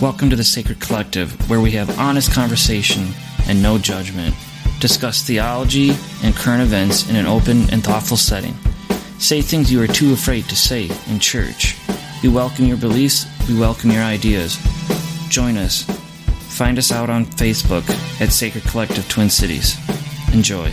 Welcome to the Sacred Collective, where we have honest conversation and no judgment. Discuss theology and current events in an open and thoughtful setting. Say things you are too afraid to say in church. We welcome your beliefs, we welcome your ideas. Join us. Find us out on Facebook at Sacred Collective Twin Cities. Enjoy.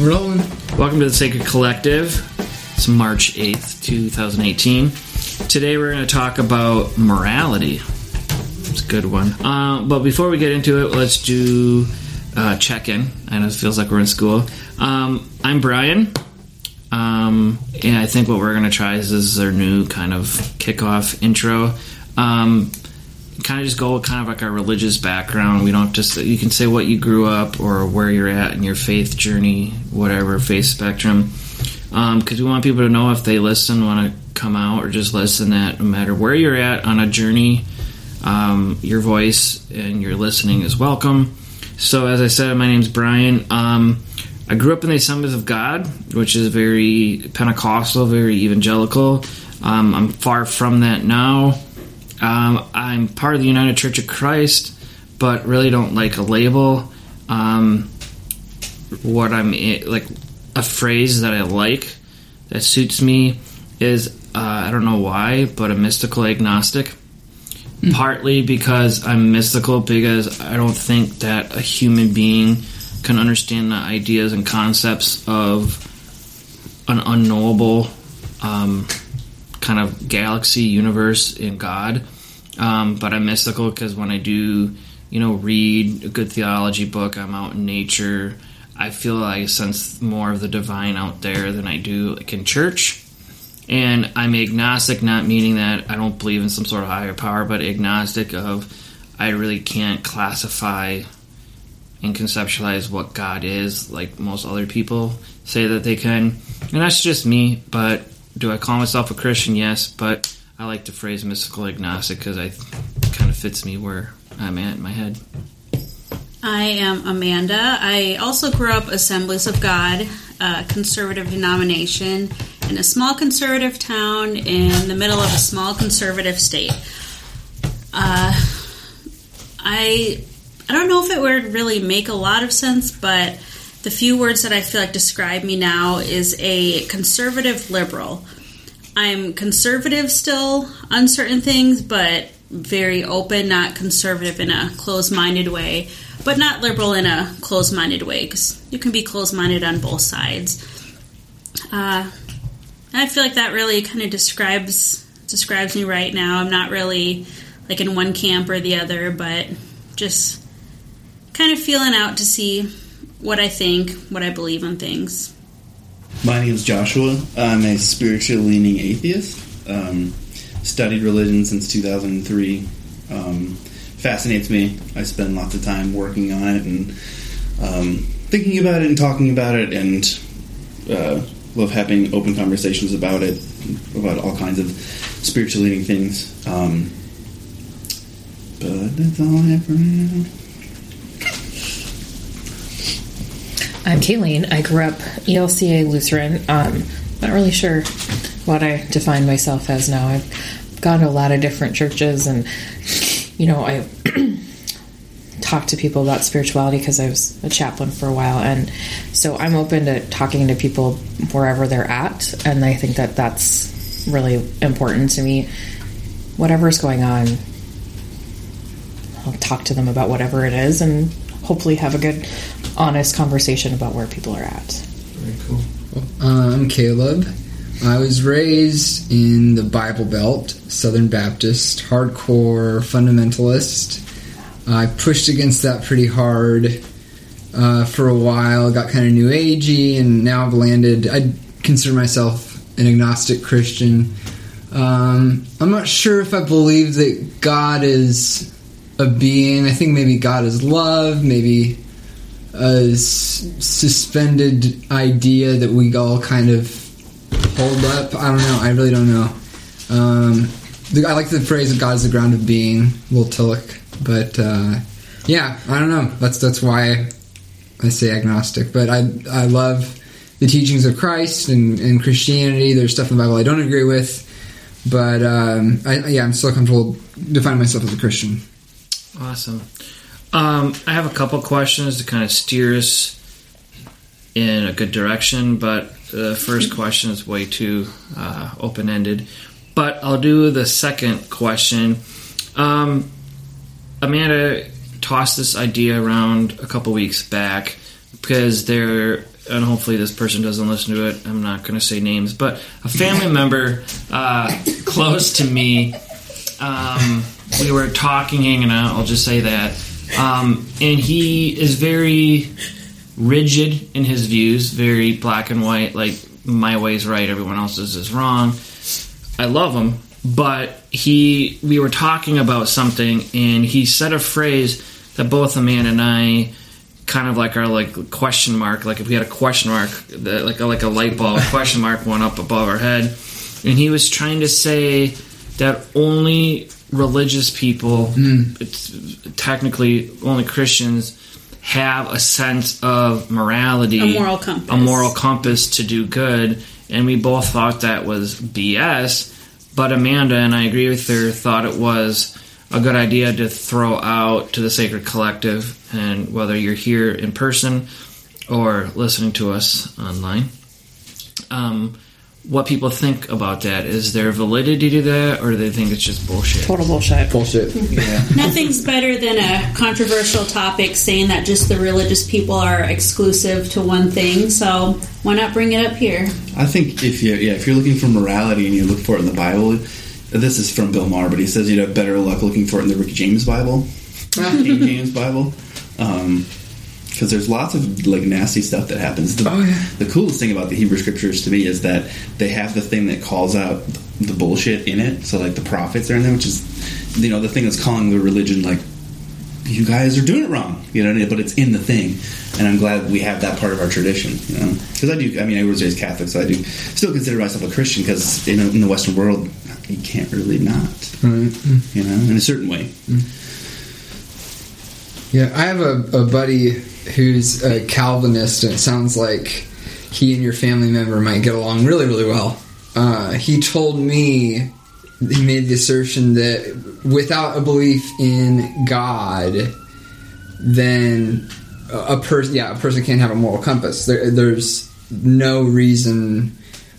Rolling. Welcome to the Sacred Collective. It's March 8th, 2018. Today we're going to talk about morality. It's a good one. Uh, but before we get into it, let's do uh, check in. I know it feels like we're in school. Um, I'm Brian. Um, and I think what we're going to try is this is our new kind of kickoff intro. Um, kind of just go kind of like our religious background. We don't just you can say what you grew up or where you're at in your faith journey, whatever faith spectrum. Because we want people to know if they listen, want to come out, or just listen that no matter where you're at on a journey, um, your voice and your listening is welcome. So, as I said, my name's Brian. Um, I grew up in the Assemblies of God, which is very Pentecostal, very evangelical. Um, I'm far from that now. Um, I'm part of the United Church of Christ, but really don't like a label. Um, what I'm like, a phrase that I like that suits me is uh, I don't know why, but a mystical agnostic. Mm-hmm. Partly because I'm mystical, because I don't think that a human being can understand the ideas and concepts of an unknowable um, kind of galaxy universe in God. Um, but I'm mystical because when I do, you know, read a good theology book, I'm out in nature. I feel I sense more of the divine out there than I do like in church. And I'm agnostic, not meaning that I don't believe in some sort of higher power, but agnostic of I really can't classify and conceptualize what God is like most other people say that they can. And that's just me, but do I call myself a Christian? Yes, but I like the phrase mystical agnostic because I kind of fits me where I'm at in my head. I am Amanda. I also grew up Assemblies of God, a conservative denomination in a small conservative town in the middle of a small conservative state. Uh, I I don't know if it would really make a lot of sense, but the few words that I feel like describe me now is a conservative liberal. I'm conservative still on certain things, but very open, not conservative in a closed minded way, but not liberal in a closed minded way, because you can be closed minded on both sides. Uh, I feel like that really kind of describes describes me right now. I'm not really like in one camp or the other, but just kind of feeling out to see what I think, what I believe on things. My name is Joshua. I'm a spiritually leaning atheist. Um, studied religion since 2003. Um, fascinates me. I spend lots of time working on it and um, thinking about it and talking about it and uh, love having open conversations about it, about all kinds of spiritual leading things. Um, but that's all I now. I'm Kayleen. I grew up ELCA Lutheran. Um, not really sure what I define myself as now. I've gone to a lot of different churches, and you know, I talk to people about spirituality because I was a chaplain for a while, and so I'm open to talking to people wherever they're at, and I think that that's really important to me. Whatever's going on, I'll talk to them about whatever it is, and hopefully have a good, honest conversation about where people are at. Very cool. Uh, I'm Caleb. I was raised in the Bible Belt, Southern Baptist, hardcore fundamentalist. I pushed against that pretty hard uh, for a while, got kind of new agey, and now I've landed. I consider myself an agnostic Christian. Um, I'm not sure if I believe that God is a being. I think maybe God is love, maybe a s- suspended idea that we all kind of hold up. I don't know. I really don't know. Um, I like the phrase God is the ground of being, Will Tillich. But uh, yeah, I don't know. That's that's why I say agnostic. But I I love the teachings of Christ and, and Christianity. There's stuff in the Bible I don't agree with, but um, I, yeah, I'm still comfortable defining myself as a Christian. Awesome. Um, I have a couple questions to kind of steer us in a good direction, but the first question is way too uh, open ended. But I'll do the second question. Um, Amanda tossed this idea around a couple weeks back because there, and hopefully this person doesn't listen to it. I'm not going to say names, but a family member uh, close to me. Um, we were talking, hanging out. I'll just say that, um, and he is very rigid in his views, very black and white. Like my way's right, everyone else's is wrong. I love him, but he we were talking about something, and he said a phrase that both Amanda and I kind of like our like question mark. Like if we had a question mark, like a, like a light bulb question mark went up above our head, and he was trying to say that only religious people, hmm. it's technically only Christians, have a sense of morality, A moral compass. a moral compass to do good, and we both thought that was BS. But Amanda and I agree with her thought it was a good idea to throw out to the Sacred Collective, and whether you're here in person or listening to us online, um, what people think about that. Is there validity to that, or do they think it's just bullshit? Total bullshit. Bullshit. Yeah. Nothing's better than a controversial topic saying that just the religious people are exclusive to one thing. So why not bring it up here? I think if you yeah if you're looking for morality and you look for it in the Bible, this is from Bill Maher, but he says you'd have better luck looking for it in the Rick James Bible, King James Bible, um, because there's lots of like nasty stuff that happens. The, Oh, yeah. the coolest thing about the Hebrew Scriptures to me is that they have the thing that calls out the bullshit in it. So like the prophets are in there, which is you know the thing that's calling the religion like you guys are doing it wrong, you know, I mean? but it's in the thing. And I'm glad we have that part of our tradition, you know, because I do. I mean, I was raised Catholic, so I do still consider myself a Christian because in, in the Western world, you can't really not, mm. you know, in a certain way. Mm. Yeah, I have a, a buddy who's a Calvinist, and it sounds like he and your family member might get along really, really well. Uh, he told me he made the assertion that without a belief in God, then a person, yeah, a person can't have a moral compass. There, there's no reason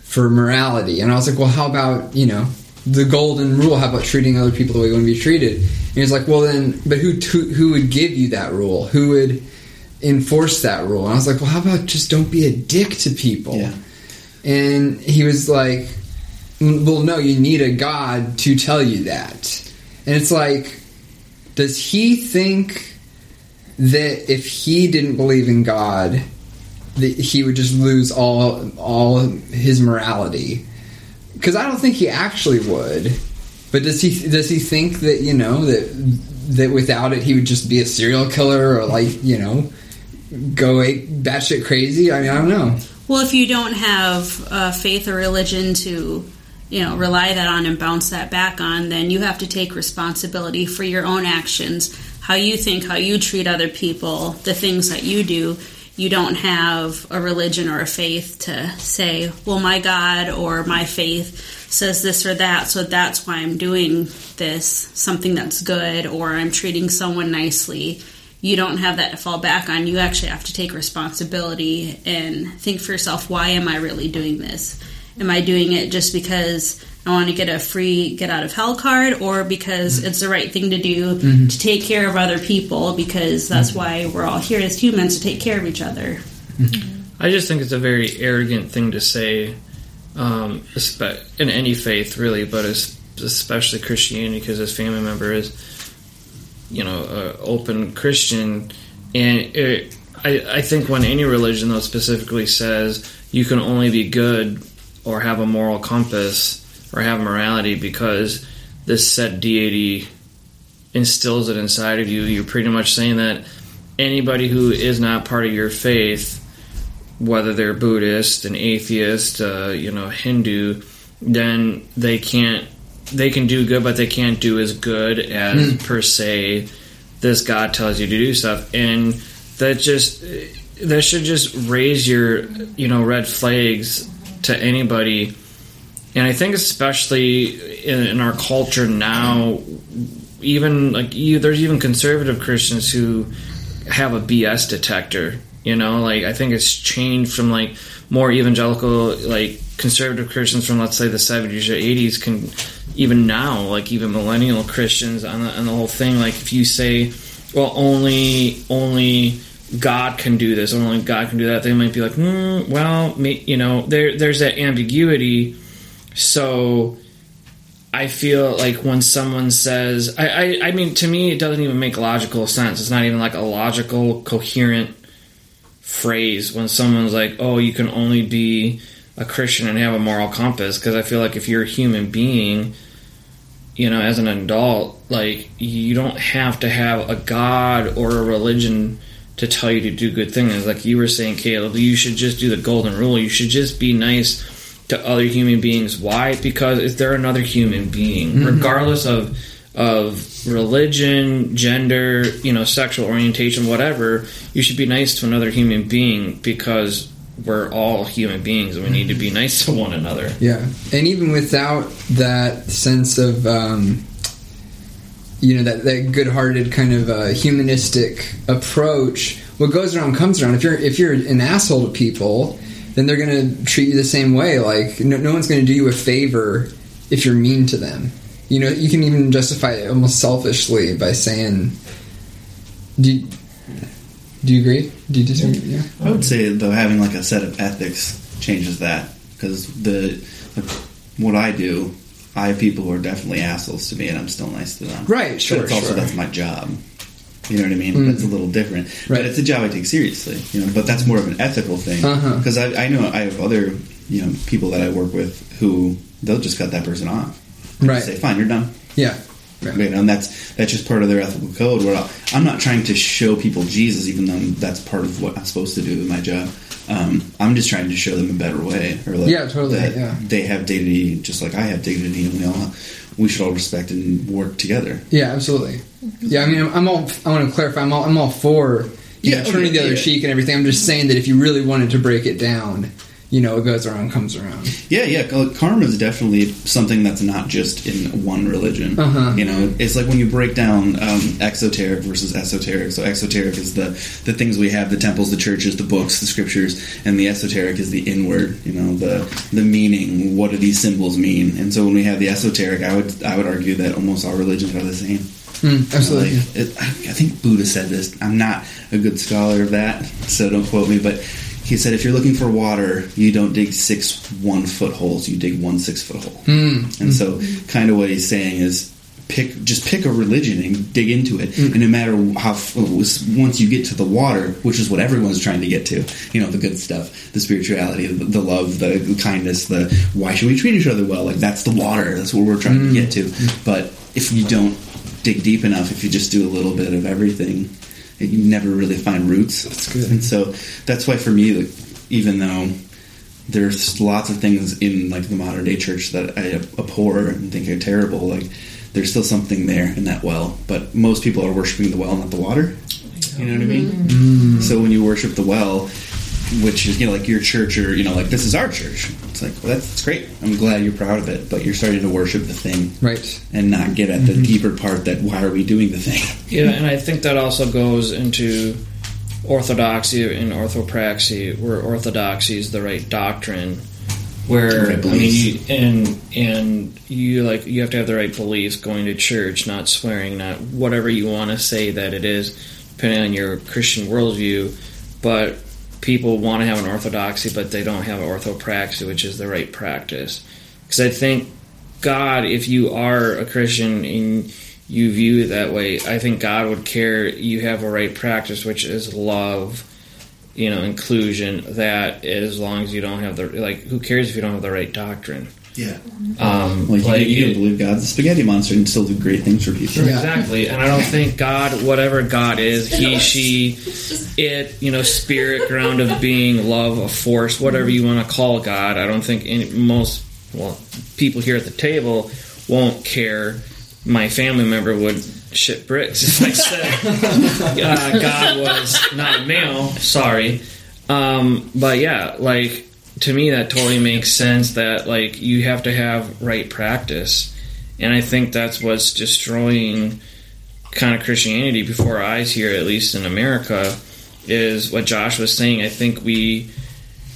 for morality. And I was like, well, how about you know the golden rule? How about treating other people the way you want to be treated? And he's like, well, then, but who who, who would give you that rule? Who would enforce that rule? And I was like, well, how about just don't be a dick to people? Yeah. And he was like, mm, well, no, you need a God to tell you that. And it's like, does he think that if he didn't believe in God, that he would just lose all all his morality? Because I don't think he actually would. But does he does he think that you know that that without it he would just be a serial killer or like you know go batshit crazy? I mean, I don't know. Well, if you don't have uh, faith or religion to, you know, rely that on and bounce that back on, then you have to take responsibility for your own actions, how you think, how you treat other people, the things that you do. You don't have a religion or a faith to say, well, my God or my faith says this or that, so that's why I'm doing this, something that's good, or I'm treating someone nicely you don't have that to fall back on. You actually have to take responsibility and think for yourself, why am I really doing this? Am I doing it just because I want to get a free get out of hell card or because mm-hmm. it's the right thing to do mm-hmm. to take care of other people because that's mm-hmm. why we're all here as humans to take care of each other. I just think it's a very arrogant thing to say, um, in any faith, really, but especially Christianity, because his family member is, you know, open Christian, and it, I, I think when any religion, though, specifically says you can only be good or have a moral compass or have morality because this set deity instills it inside of you, you're pretty much saying that anybody who is not part of your faith whether they're Buddhist, an atheist, uh, you know, Hindu, then they can't. They can do good, but they can't do as good as hmm. per se this God tells you to do stuff, and that just that should just raise your you know red flags to anybody. And I think especially in, in our culture now, even like you, there's even conservative Christians who have a BS detector. You know, like I think it's changed from like more evangelical, like conservative Christians from let's say the 70s or 80s can even now, like even millennial Christians on the, on the whole thing. Like if you say, well, only only God can do this, only God can do that, they might be like, mm, well, me, you know, there there's that ambiguity. So I feel like when someone says, I, I, I mean, to me, it doesn't even make logical sense. It's not even like a logical, coherent phrase when someone's like, oh, you can only be a Christian and have a moral compass. Because I feel like if you're a human being, you know, as an adult, like, you don't have to have a God or a religion to tell you to do good things. Like you were saying, Caleb, you should just do the golden rule. You should just be nice to other human beings. Why? Because if they're another human being, mm-hmm. regardless of of religion, gender, you know, sexual orientation, whatever, you should be nice to another human being because we're all human beings and we need to be nice to one another. Yeah, and even without that sense of, um, you know, that, that good-hearted kind of uh, humanistic approach, what goes around comes around. If you're if you're an asshole to people, then they're going to treat you the same way. Like no, no one's going to do you a favor if you're mean to them. You know, you can even justify it almost selfishly by saying, "Do you, do you agree? Do you disagree?" Yeah. I would say though having like a set of ethics changes that because the what I do, I have people who are definitely assholes to me, and I'm still nice to them. Right, sure, But it's also sure. that's my job. You know what I mean? Mm. That's a little different, Right. but it's a job I take seriously. You know, but that's more of an ethical thing Uh-huh. because I, I know I have other you know people that I work with who they'll just cut that person off. Right. Say, fine, you're done. Yeah. Right. You know, and that's that's just part of their ethical code. Where I'll, I'm not trying to show people Jesus, even though that's part of what I'm supposed to do with my job. Um, I'm just trying to show them a better way, or like Yeah, totally, that yeah. they have dignity just like I have dignity, and we all we should all respect and work together. Yeah, absolutely. Yeah, I mean, I'm, I'm all. I want to clarify. I'm all. I'm all for you Yeah, know, turning okay, the other yeah. cheek and everything. I'm just saying that if you really wanted to break it down, you know, it goes around, comes around. Yeah, yeah. Karma is definitely something that's not just in one religion. Uh-huh. You know, it's like when you break down um, exoteric versus esoteric. So exoteric is the the things we have: the temples, the churches, the books, the scriptures, and the esoteric is the inward. You know, the the meaning. What do these symbols mean? And so when we have the esoteric, I would I would argue that almost all religions are the same. Mm, absolutely. Like, it, I I think Buddha said this. I'm not a good scholar of that, so don't quote me. But he said, if you're looking for water, you don't dig six one foot holes. You dig one six foot hole. Mm. And so, kind of what he's saying is, pick just pick a religion and dig into it. And no matter how once you get to the water, which is what everyone's trying to get to, you know, the good stuff, the spirituality, the, the love, the kindness, the why should we treat each other well? Like that's the water. That's what we're trying to get to. But if you don't dig deep enough, if you just do a little bit of everything, you never really find roots. That's good. And so that's why for me, like, even though there's lots of things in like the modern day church that I abhor and think are terrible, like there's still something there in that well. But most people are worshiping the well, not the water. You know what I mean? Mm-hmm. So when you worship the well, which is you know like your church or you know like this is our church, it's like well, that's great. I'm glad you're proud of it, but you're starting to worship the thing Right. and not get at the mm-hmm. deeper part that why are we doing the thing? Yeah, and I think that also goes into orthodoxy and orthopraxy, where orthodoxy is the right doctrine. Where I mean, you, and and you like you have to have the right beliefs, going to church, not swearing, not whatever you want to say that it is, depending on your Christian worldview. But people want to have an orthodoxy, but they don't have orthopraxy, which is the right practice. Because I think God, if you are a Christian and you view it that way, I think God would care you have a right practice, which is love, you know, inclusion. That as long as you don't have the like, who cares if you don't have the right doctrine? Yeah. Um, Well, you, like, can, you can believe God's a spaghetti monster and still do great things for people. Yeah. Exactly, and I don't think God, whatever God is, he, she, it, you know, spirit, ground of being, love, a force, whatever you want to call God. I don't think any, most well people here at the table won't care. My family member would shit bricks if I said uh, God was not a male. Sorry, um, but yeah, like to me that totally makes sense that like you have to have right practice. And i think that's what's destroying kind of christianity before our eyes here at least in america is what josh was saying. I think we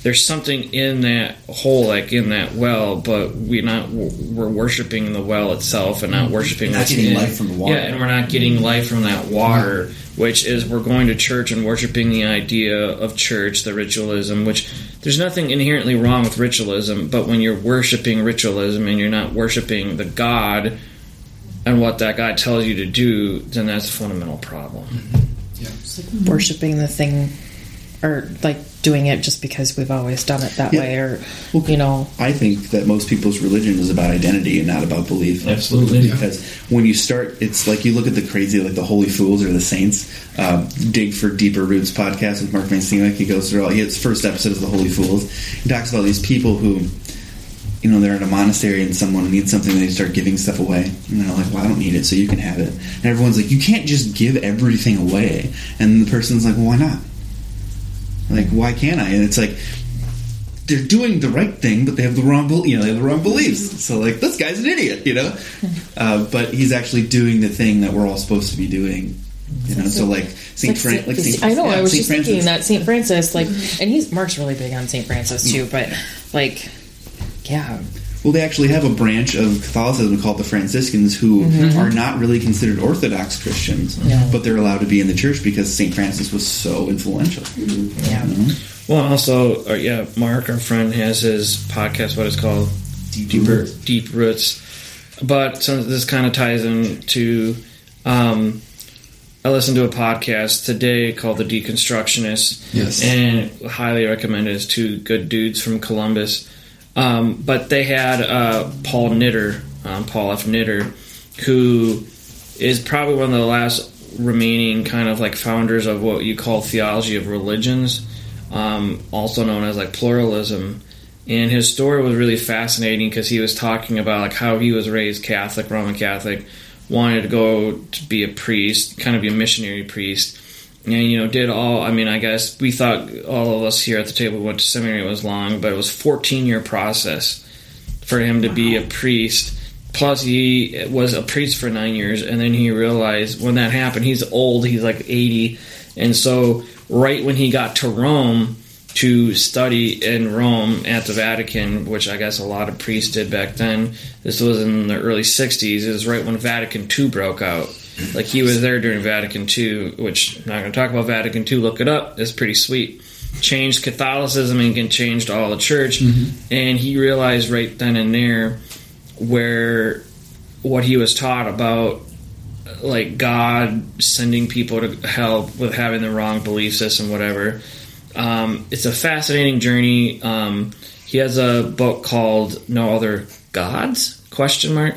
there's something in that hole like in that well but we're not we're worshiping the well itself and not mm-hmm. worshiping Not getting in- life from the water. yeah and we're not getting life from that water mm-hmm. which is we're going to church and worshiping the idea of church the ritualism which there's nothing inherently wrong with ritualism but when you're worshiping ritualism and you're not worshiping the god and what that god tells you to do then that's a fundamental problem. Worshiping the thing or like doing it just because we've always done it that Yeah. way or Well, you know I think that most people's religion is about identity and not about belief. Absolutely. Because when you start, it's like you look at the crazy, like the holy fools or the saints. Um, Dig for Deeper Roots podcast with Mark Van Steenwyk. He goes through all. His first episode is the holy fools. He talks about these people who, you know, they're in a monastery and someone needs something, and they start giving stuff away, and they're like, "Well, I don't need it, so you can have it." And everyone's like, "You can't just give everything away." And the person's like, "Well, why not?" Like, why can't I? And it's like they're doing the right thing, but they have the wrong, you know, they have the wrong beliefs. So, like, this guy's an idiot, you know. Uh, but he's actually doing the thing that we're all supposed to be doing, you know. So, like Saint Like Fran, like Saint, I know. yeah, I was Saint just Francis. thinking that Saint Francis, like, and he's Mark's really big on Saint Francis too. But like, yeah, Well, they actually have a branch of Catholicism called the Franciscans, who are not really considered Orthodox Christians, No. but they're allowed to be in the church because Saint Francis was so influential. yeah. Well, and also, uh, yeah, Mark, our friend, has his podcast. What it's called, Deep Roots. Deep Roots. But since this kind of ties into, um, I listened to a podcast today called The Deconstructionist. Yes. and highly recommend it. It's two good dudes from Columbus. Um, but they had uh, Paul Knitter, um, Paul F. Knitter, who is probably one of the last remaining kind of like founders of what you call theology of religions, um, also known as like pluralism. And his story was really fascinating because he was talking about like how he was raised Catholic, Roman Catholic, wanted to go to be a priest, kind of be a missionary priest, and you know did all. I mean, I guess we thought all of us here at the table went to seminary it was long, but it was 14 year process for him to be a priest. Plus, he was a priest for nine years, and then he realized when that happened, he's old. He's like 80, and so right when he got to Rome to study in Rome at the Vatican, which I guess a lot of priests did back then. This was in the early 60s. It was right when Vatican II broke out. Like he was there during Vatican II, which I'm not going to talk about Vatican II. Look it up. It's pretty sweet. Changed Catholicism and changed all the church. And he realized right then and there where what he was taught about like God sending people to hell with having the wrong belief system, whatever. Um, it's a fascinating journey. Um, he has a book called "No Other Gods?" question mark,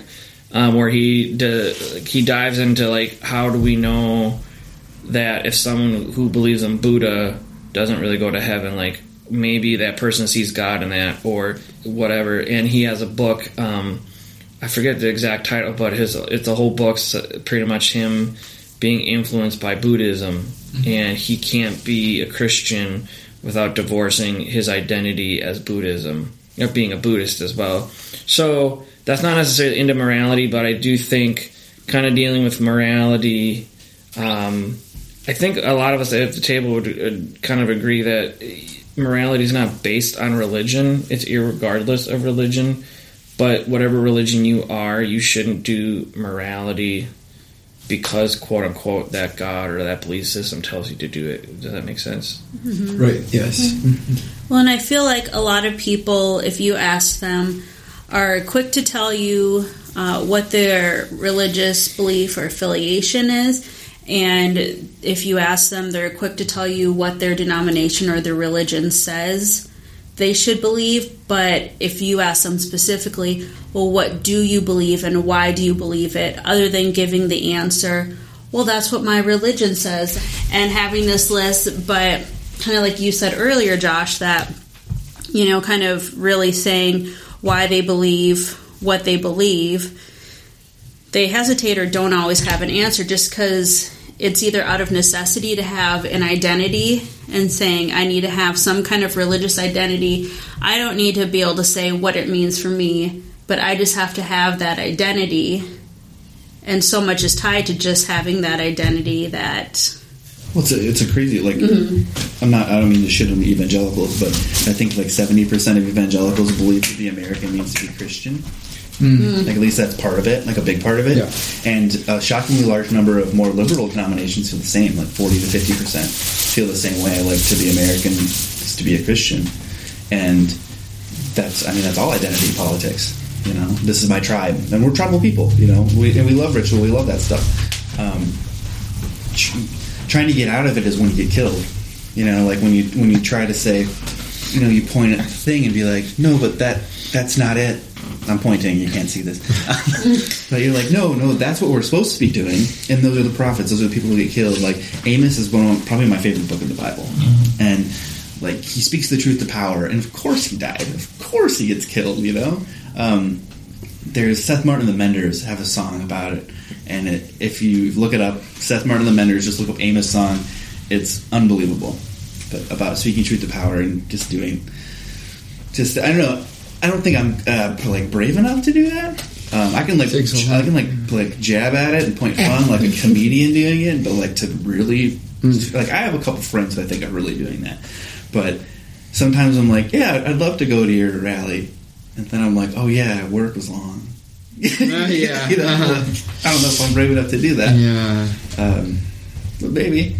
um, where he d- he dives into like how do we know that if someone who believes in Buddha doesn't really go to heaven, like maybe that person sees God in that or whatever. And he has a book. Um, I forget the exact title, but his it's a whole book's pretty much him being influenced by Buddhism, and he can't be a Christian without divorcing his identity as Buddhism or being a Buddhist as well. So that's not necessarily into morality, but I do think kind of dealing with morality. Um, I think a lot of us at the table would uh, kind of agree that morality is not based on religion; it's irregardless of religion. But whatever religion you are, you shouldn't do morality because quote unquote that God or that belief system tells you to do it. Does that make sense? Right. Yes. Well, and I feel like a lot of people, if you ask them, are quick to tell you uh, what their religious belief or affiliation is. And if you ask them, they're quick to tell you what their denomination or their religion says they should believe. But if you ask them specifically, well, what do you believe and why do you believe it, other than giving the answer, well, that's what my religion says, and having this list, but kind of like you said earlier, Josh, that, you know, kind of really saying why they believe what they believe, they hesitate or don't always have an answer just because it's either out of necessity to have an identity and saying I need to have some kind of religious identity. I don't need to be able to say what it means for me, but I just have to have that identity. And so much is tied to just having that identity that Well, it's a, it's a crazy like. Mm-hmm. I'm not. I don't mean to shit on the evangelicals, but I think like 70 percent of evangelicals believe that the American means to be Christian. Mm-hmm. Mm. Like at least that's part of it, like a big part of it. Yeah. And a shockingly large number of more liberal denominations feel the same, like 40 to 50 percent feel the same way. Like to be American is to be a Christian, and that's. I mean, that's all identity politics. You know, this is my tribe, and we're tribal people. You know, we, and we love ritual, we love that stuff. Um, tr- trying to get out of it is when you get killed. You know, like when you when you try to say, you know, you point at a thing and be like, no, but that that's not it. I'm pointing. You can't see this, but you're like, no, no, that's what we're supposed to be doing. And those are the prophets. Those are the people who get killed. Like Amos is one of probably my favorite book in the Bible, and like he speaks the truth to power. And of course he died. Of course he gets killed. You know. Um, there's Seth Martin and the Menders have a song about it, and it, if you look it up, Seth Martin and the Menders, just look up Amos song, it's unbelievable. But about speaking truth to power and just doing, just I don't know, I don't think I'm uh, like brave enough to do that. Um, I can like I can like like jab at it and point fun like a comedian doing it, but like to really like I have a couple friends that I think are really doing that, but sometimes I'm like, yeah, I'd love to go to your rally, and then I'm like, oh yeah, work was long. yeah. you know, Uh-huh. I don't know if I'm brave enough to do that. Yeah. Um, but maybe.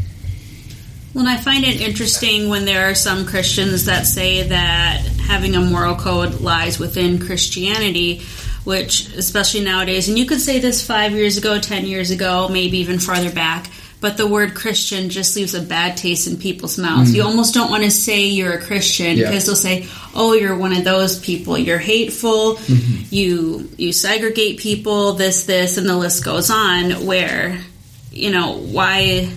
Well, and I find it interesting when there are some Christians that say that having a moral code lies within Christianity, which, especially nowadays, and you could say this five years ago, ten years ago, maybe even farther back, but the word Christian just leaves a bad taste in people's mouths. You mm. almost don't want to say you're a Christian Yeah. because they'll say, "Oh, you're one of those people. You're hateful. Mm-hmm. You you segregate people. This, this, and the list goes on." Where, you know, why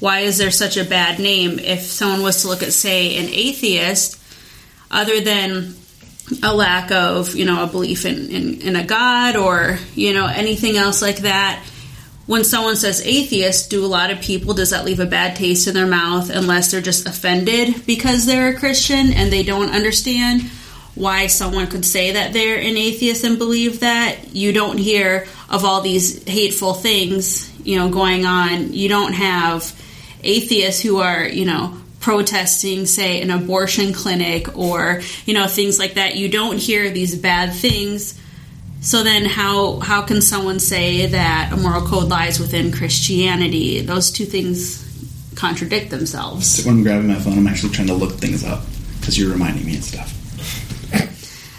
why is there such a bad name if someone was to look at say an atheist other than a lack of you know a belief in, in, in a god or you know anything else like that when someone says atheist do a lot of people does that leave a bad taste in their mouth unless they're just offended because they're a christian and they don't understand why someone could say that they're an atheist and believe that? You don't hear of all these hateful things you know going on. You don't have atheists who are you know protesting say an abortion clinic or you know things like that. You don't hear these bad things so then how how can someone say that a moral code lies within christianity those two things contradict themselves When I'm grabbing my phone, I'm actually trying to look things up because you're reminding me of stuff.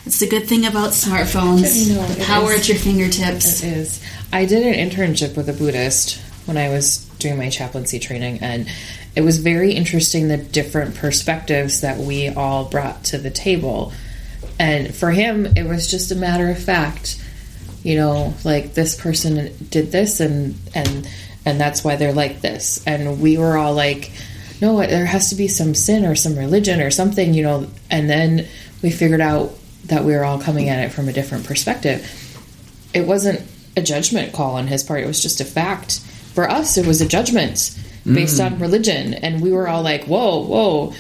it's the good thing about smartphones I know, the power is. at your fingertips It is. I did an internship with a Buddhist when I was doing my chaplaincy training, and it was very interesting the different perspectives that we all brought to the table. And for him, it was just a matter of fact, you know, like this person did this, and and and that's why they're like this. And we were all like, no, there has to be some sin or some religion or something, you know. And then we figured out that we were all coming at it from a different perspective it wasn't a judgment call on his part. It was just a fact. For us, it was a judgment based on mm. religion. And we were all like, whoa, whoa,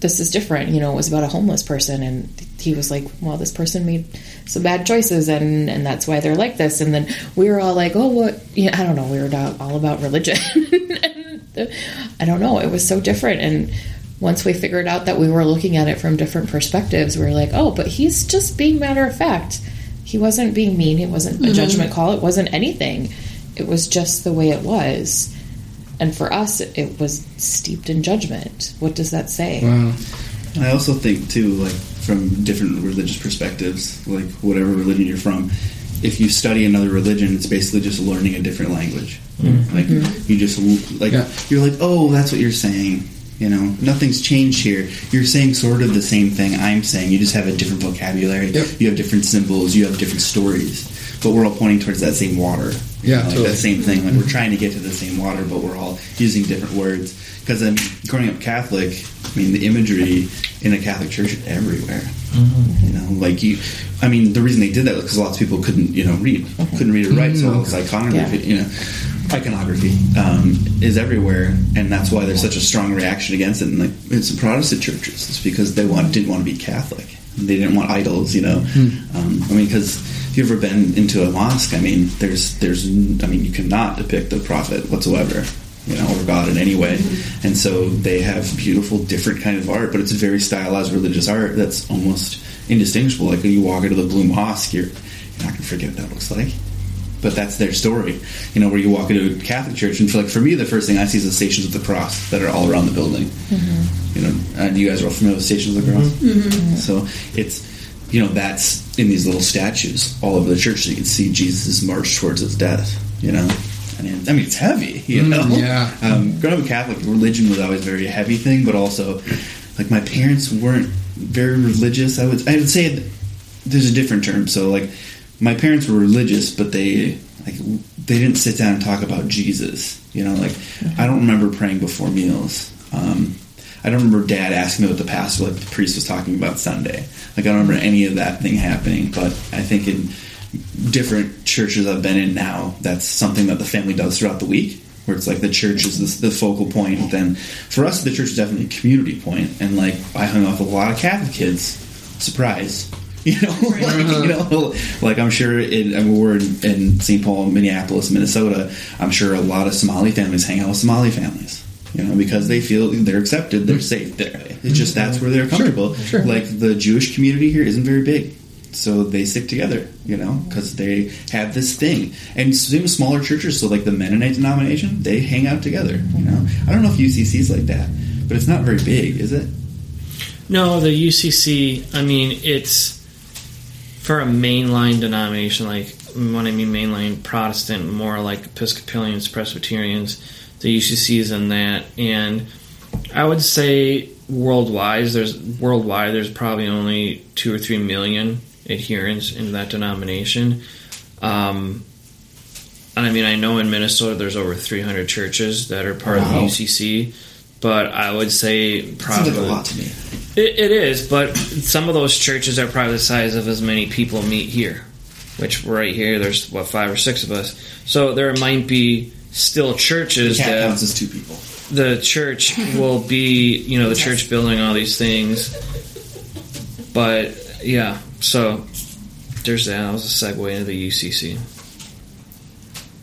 this is different. You know, it was about a homeless person. And he was like, well, this person made some bad choices and, and that's why they're like this. And then we were all like, oh, what? Yeah, I don't know. We were all all about religion. And uh, I don't know. It was so different. And once we figured out that we were looking at it from different perspectives, we were like, oh, but he's just being matter of fact. He wasn't being mean. It wasn't a mm-hmm. judgment call. It wasn't anything. It was just the way it was. And for us, it was steeped in judgment. What does that say? Wow. I also think too, like from different religious perspectives, like whatever religion you're from, if you study another religion, it's basically just learning a different language. Mm-hmm. Like mm-hmm. you just like Yeah. you're like, oh, that's what you're saying. You know, nothing's changed here. You're saying sort of the same thing I'm saying. You just have a different vocabulary. Yep. You have different symbols. You have different stories. But we're all pointing towards that same water. Yeah, like totally. that same thing. Like we're mm-hmm. trying to get to the same water, but we're all using different words. Because then, growing up Catholic, I mean, the imagery in a Catholic church is everywhere. You know, like you. I mean, the reason they did that was because lots of people couldn't, you know, read, couldn't read or write, so all this iconography, you know. iconography um, is everywhere, and that's why there's such a strong reaction against it. And like it's the Protestant churches, it's because they want didn't want to be Catholic. They didn't want idols, you know. Um, I mean, because if you've ever been into a mosque, I mean, there's there's I mean, you cannot depict the prophet whatsoever, you know, or God in any way. And so they have beautiful, different kind of art, but it's a very stylized religious art that's almost indistinguishable. Like when you walk into the Blue Mosque, you're, you're not going to forget what that looks like but that's their story. You know, where you walk into a Catholic church, and for like for me, the first thing I see is the Stations of the Cross that are all around the building. Mm-hmm. You know, and you guys are all familiar with Stations of the Cross. Mm-hmm. Mm-hmm. So it's you know that's in these little statues all over the church, so you can see Jesus' march towards his death. You know. And it- I mean, it's heavy, you know. yeah. Um, growing up a Catholic, religion was always a very heavy thing, but also, like my parents weren't very religious. I would I would say there's a different term. So like my parents were religious, but they like they didn't sit down and talk about Jesus. You know, like I don't remember praying before meals. Um, I don't remember Dad asking me what the pastor, like the priest, was talking about Sunday. Like I don't remember any of that thing happening. But I think in different churches I've been in now, that's something that the family does throughout the week. Where it's like the church is the, the focal point. Then for us, the church is definitely a community point. And like I hung out with a lot of Catholic kids. Surprise. You know, like, you know, like I'm sure in, I mean, we're in, in St. Paul, Minneapolis, Minnesota. I'm sure a lot of Somali families hang out with Somali families. You know, because they feel they're accepted, they're hmm. safe there. It's just hmm. that's where they're comfortable. sure. Like the Jewish community here isn't very big, so they stick together. You know, because they have this thing. And same smaller churches. So like the Mennonite denomination, they hang out together. You know, I don't know if UCC's like that, but it's not very big, is it? No, the UCC. I mean, it's for a mainline denomination. Like when I mean mainline Protestant, more like Episcopalians, Presbyterians. The UCC is in that, and I would say worldwide, there's worldwide there's probably only two or three million adherents in that denomination. Um, and I mean, I know in Minnesota there's over 300 churches that are part of the UCC, but I would say probably a lot to me. it, it is, but some of those churches are probably the size of as many people meet here. Which right here, there's what five or six of us. So there might be still churches that counts as two people. the church will be, you know, the church building all these things. But yeah, so there's that. That was a segue into the UCC.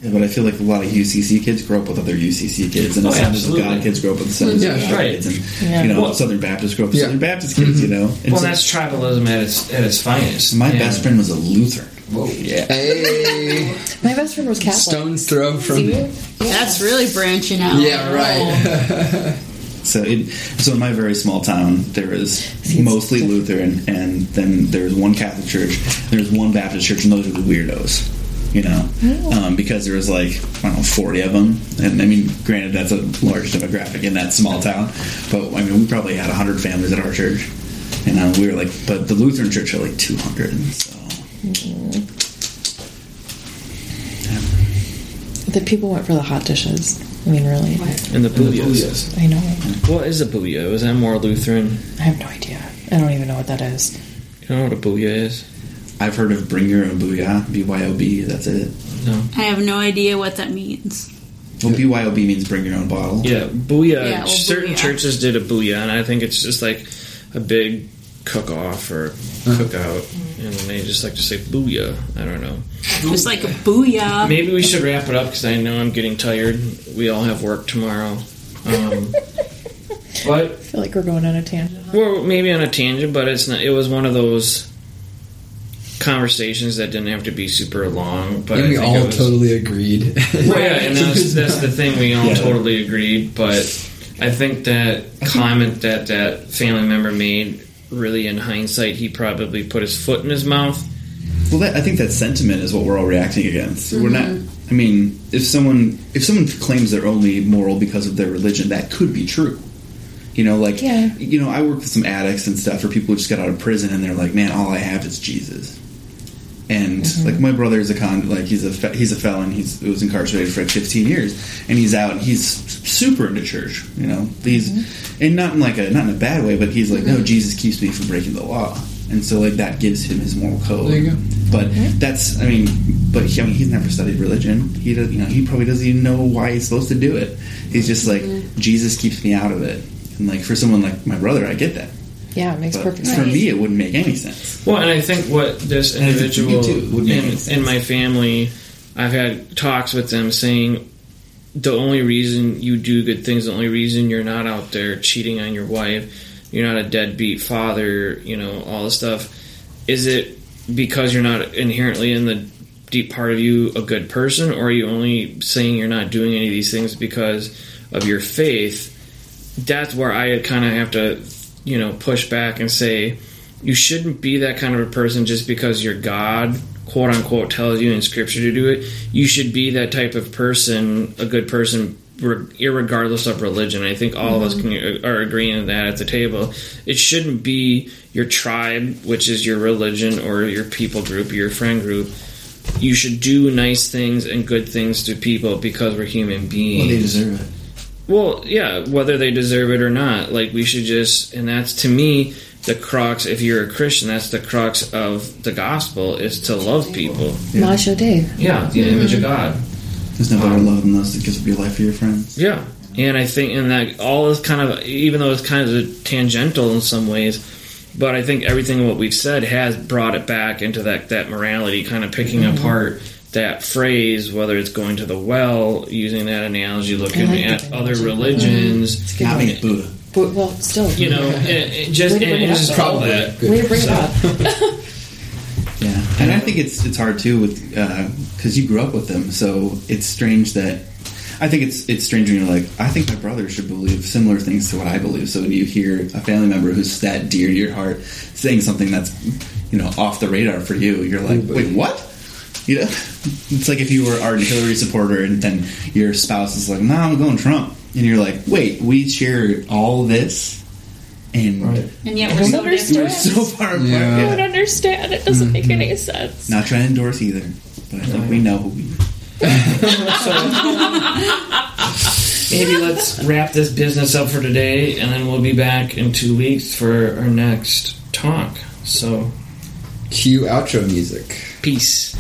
Yeah, but I feel like a lot of UCC kids grow up with other UCC kids, and Oh, Assemblies of. God kids grow up with Assemblies Yeah, of God right. kids, and Yeah. you know Well- Southern Baptists grow up with Yeah. Southern Baptist kids. You know, and Well, so- that's tribalism at its at its finest. my And- best friend was a Lutheran. Whoa. Yeah, Hey, My best friend was Catholic. stones throw from. See? That's really branching out. Yeah, right. Oh. so it, so in my very small town, there was See, mostly diff- Lutheran, and then there was one Catholic church, there was one Baptist church, and those were the weirdos. You know, um, because there was like I don't know forty of them, and I mean, granted that's a large demographic in that small town, but I mean we probably had hundred families at our church, and uh, we were like, but the Lutheran church had like two hundred, so. The people went for the hot dishes. I mean, really. And the booyahs. I know. What is a booyah? Is that more Lutheran? I have no idea. I don't even know what that is. You don't know what a booyah is? I've heard of Bring Your Own Booyah, BYOB. That's it. No. I have no idea what that means. Well, BYOB means Bring Your Own Bottle. Yeah, booyah. Yeah, well, certain booyah. churches did a booyah, and I think it's just like a big cook-off or cookout, and they just like to say booyah. I don't know. Just like a booyah. Maybe we should wrap it up because I know I'm getting tired. We all have work tomorrow. Um, but I feel like we're going on a tangent. we're maybe on a tangent, but it's not. It was one of those conversations that didn't have to be super long. But and I we think all it was, totally agreed. Well, yeah, and that's, that's the thing. We all Yeah. totally agreed, but I think that comment that that family member made, really, in hindsight, he probably put his foot in his mouth. Well, that, I think that sentiment is what we're all reacting against. We're not. Mm-hmm. I mean, if someone if someone claims they're only moral because of their religion, that could be true. You know, like Yeah. you know, I work with some addicts and stuff, or people who just got out of prison, and they're like, "Man, all I have is Jesus." And mm-hmm. like my brother is a con, like he's a fe- he's a felon. He's was incarcerated for like 15 years, and he's out. He's super into church. You know, he's mm-hmm. and not in like a not in a bad way, but he's like, no, mm-hmm. Jesus keeps me from breaking the law, and so like that gives him his moral code. There you go. But that's, I mean, but he, I mean, he's never studied religion. He does, you know, he probably doesn't even know why he's supposed to do it. He's just like Jesus keeps me out of it. And like for someone like my brother, I get that. Yeah, it makes But perfect sense. for me, it wouldn't make any sense. Well, and I think what this And I think for you individual too, would in, in my family, I've had talks with them saying the only reason you do good things, the only reason you're not out there cheating on your wife, you're not a deadbeat father, you know, all this stuff, is it because you're not inherently in the deep part of you a good person, or are you only saying you're not doing any of these things because of your faith? That's where I kind of have to, you know, push back and say, you shouldn't be that kind of a person just because your God, quote unquote, tells you in Scripture to do it. You should be that type of person, a good person, re- irregardless of religion. I think all of us mm-hmm. can, uh, are agreeing on that at the table. It shouldn't be your tribe, which is your religion or your people group, your friend group. You should do nice things and good things to people because we're human beings. Well, they deserve it. Well, yeah, whether they deserve it or not, like we should just, and that's to me the crux. If you're a Christian, that's the crux of the gospel is to love people. Masha Dave. Yeah, the image of mm-hmm. God. There's no better um, love than those that gives up your life for your friends. Yeah, and I think, and that all is kind of, even though it's kind of tangential in some ways, but I think everything what we've said has brought it back into that that morality, kind of picking mm-hmm. apart that phrase, whether it's going to the well, using that analogy, looking like at that other analogy. religions. Not being Buddha. But, well, still. you know, it, it just Way to bring it up, just all Probably that. good. Way to bring it up. Yeah, and I think it's it's hard too with uh, because you grew up with them, so it's strange that I think it's it's strange when you're like, I think my brother should believe similar things to what I believe. So when you hear a family member who's that dear to your heart saying something that's you know off the radar for you, you're like, wait, what? You know, it's like if you were Art and Hillary supporter, and then your spouse is like, "No, I'm going Trump," and you're like, "Wait, we share all this." And And yet we're don't so we're so far apart. Yeah. I don't understand. It doesn't make any mm-hmm. sense. Not trying to endorse either, but I think we know who we. Maybe let's wrap this business up for today, and then we'll be back in two weeks for our next talk. So, Cue outro music. peace.